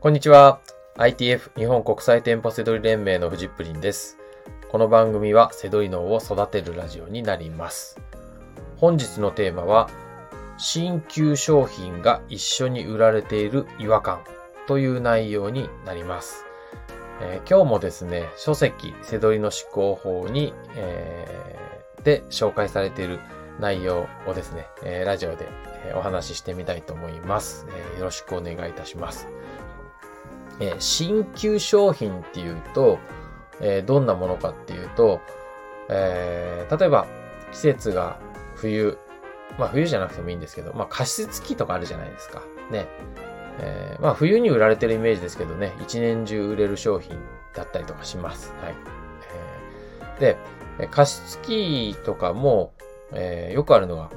こんにちは。ITF 日本国際店舗セドリ連盟のフジップリンです。この番組はセドリ脳を育てるラジオになります。本日のテーマは、新旧商品が一緒に売られている違和感という内容になります。えー今日もですね、書籍、セドリの思考法に、えーで紹介されている内容をですね、えーラジオでお話ししてみたいと思います。えよろしくお願いいたします。え新旧商品っていうと、えどんなものかっていうと、えー例えば季節が冬、まあ冬じゃなくてもいいんですけど、まあ加湿器とかあるじゃないですか。ね。えーまあ冬に売られてるイメージですけどね、一年中売れる商品だったりとかします。はい。えーで、加湿器とかも、えーよくあるのが、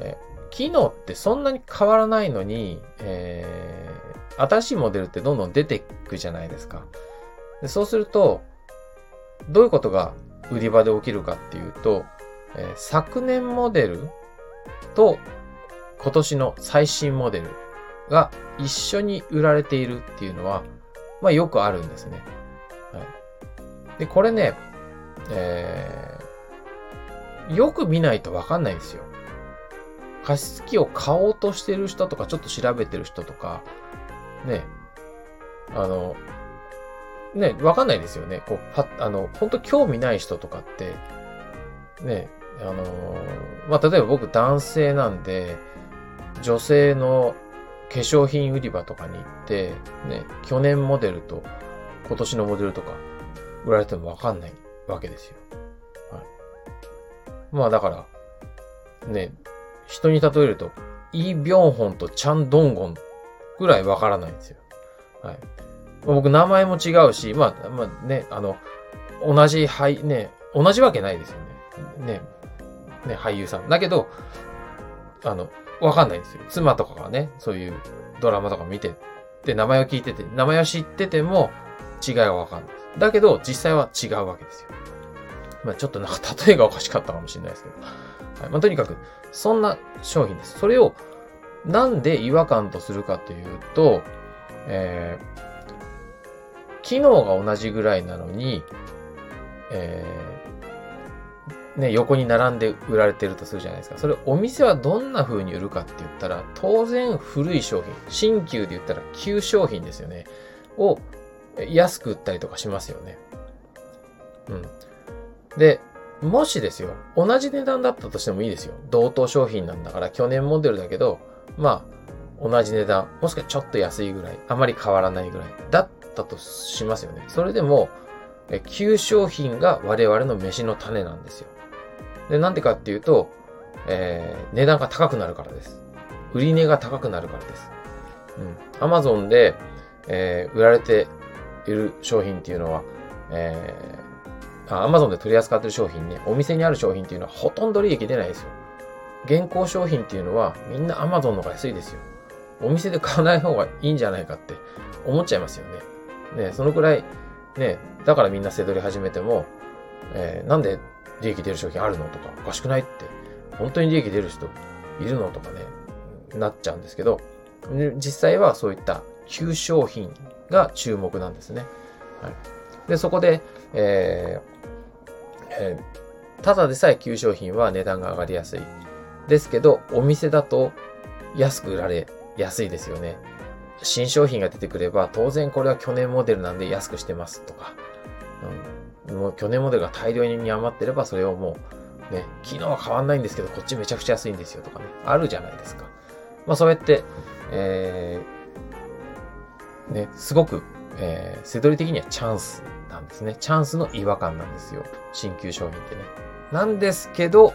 え機能ってそんなに変わらないのに、えー新しいモデルってどんどん出てくじゃないですか。でそうすると、どういうことが売り場で起きるかっていうと、えー昨年モデルと今年の最新モデルが一緒に売られているっていうのは、まあよくあるんですね。はい。で、これね、えーよく見ないとわかんないんですよ。加湿器を買おうとしてる人とか、ちょっと調べてる人とか、ね、あの、ね、わかんないですよね。こう、パ、あの、本当興味ない人とかって、ね、あの、まあ、例えば僕男性なんで、女性の化粧品売り場とかに行って、ね、去年モデルと今年のモデルとか売られてもわかんないわけですよ。はい。まあだから、ね、人に例えると、イ・ビョンホンとチャン・ドンゴンぐらいわからないんですよ。はい。僕名前も違うし、まあ、まあね、あの、同じ俳、ね、同じわけないですよね。ね、ね、俳優さん。だけど、あの、わかんないんですよ。妻とかがね、そういうドラマとか見て、で、名前を聞いてて、名前を知ってても違いがわかんないです。だけど、実際は違うわけですよ。まあちょっとなんか例えがおかしかったかもしれないですけど。はい、まあとにかく、そんな商品です。それを、なんで違和感とするかというと、えー機能が同じぐらいなのに、えーね、横に並んで売られてるとするじゃないですか。それお店はどんな風に売るかって言ったら、当然古い商品、新旧で言ったら旧商品ですよね。を安く売ったりとかしますよね。うん。で、もしですよ、同じ値段だったとしてもいいですよ。同等商品なんだから、去年モデルだけど、まあ、同じ値段、もしくはちょっと安いぐらい、あまり変わらないぐらい、だったとしますよね。それでも、え旧商品が我々の飯の種なんですよ。で、なんでかっていうと、えー値段が高くなるからです。売値が高くなるからです。うん。アマゾンで、えー売られている商品っていうのは、えー、アマゾンで取り扱ってる商品ね、お店にある商品っていうのはほとんど利益出ないですよ。現行商品っていうのはみんなアマゾンの方が安いですよ。お店で買わない方がいいんじゃないかって思っちゃいますよね。ね、そのくらい、ね、だからみんなせどり始めても、えーなんで利益出る商品あるのとか、おかしくないって、本当に利益出る人いるのとかね、なっちゃうんですけど、実際はそういった旧商品が注目なんですね。はい。で、そこで、えーえーただでさえ旧商品は値段が上がりやすい。ですけど、お店だと安く売られやすいですよね。新商品が出てくれば、当然これは去年モデルなんで安くしてますとか、うん、もう去年モデルが大量に余ってれば、それをもう、ね、機能は変わんないんですけど、こっちめちゃくちゃ安いんですよとかね、あるじゃないですか。まあそうやって、えー、ね、すごく、えー、セドリ的にはチャンスなんですね。チャンスの違和感なんですよ。新旧商品ってね。なんですけど、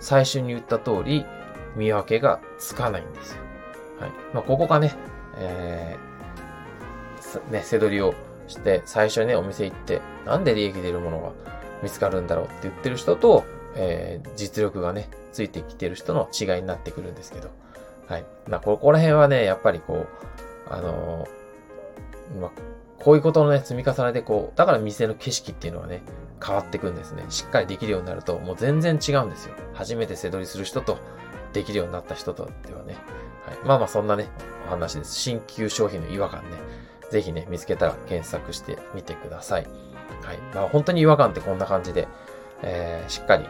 最初に言った通り、見分けがつかないんですよ。はい。まあ、ここがね、えーね、背取りをして、最初にね、お店行って、なんで利益出るものが見つかるんだろうって言ってる人と、えー実力がね、ついてきてる人の違いになってくるんですけど。はい。まあ、ここら辺はね、やっぱりこう、あのーまあ、こういうことのね、積み重ねでこう、だから店の景色っていうのはね、変わってくんですね。しっかりできるようになると、もう全然違うんですよ。初めて背取りする人と、できるようになった人とではね。はい。まあまあそんなね、お話です。新旧商品の違和感ね。ぜひね、見つけたら検索してみてください。はい。まあ本当に違和感ってこんな感じで、えー、しっかり、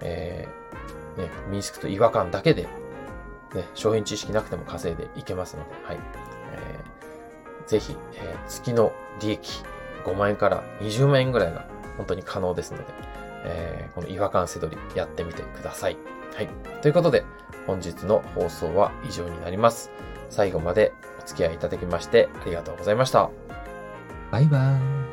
えー、ね、身につくと違和感だけで、ね、商品知識なくても稼いでいけますので、はい。ぜひ、えー、月の利益5万円から20万円ぐらいが本当に可能ですので、えー、この違和感せどりやってみてください。はい。ということで、本日の放送は以上になります。最後までお付き合いいただきましてありがとうございました。バイバーイ。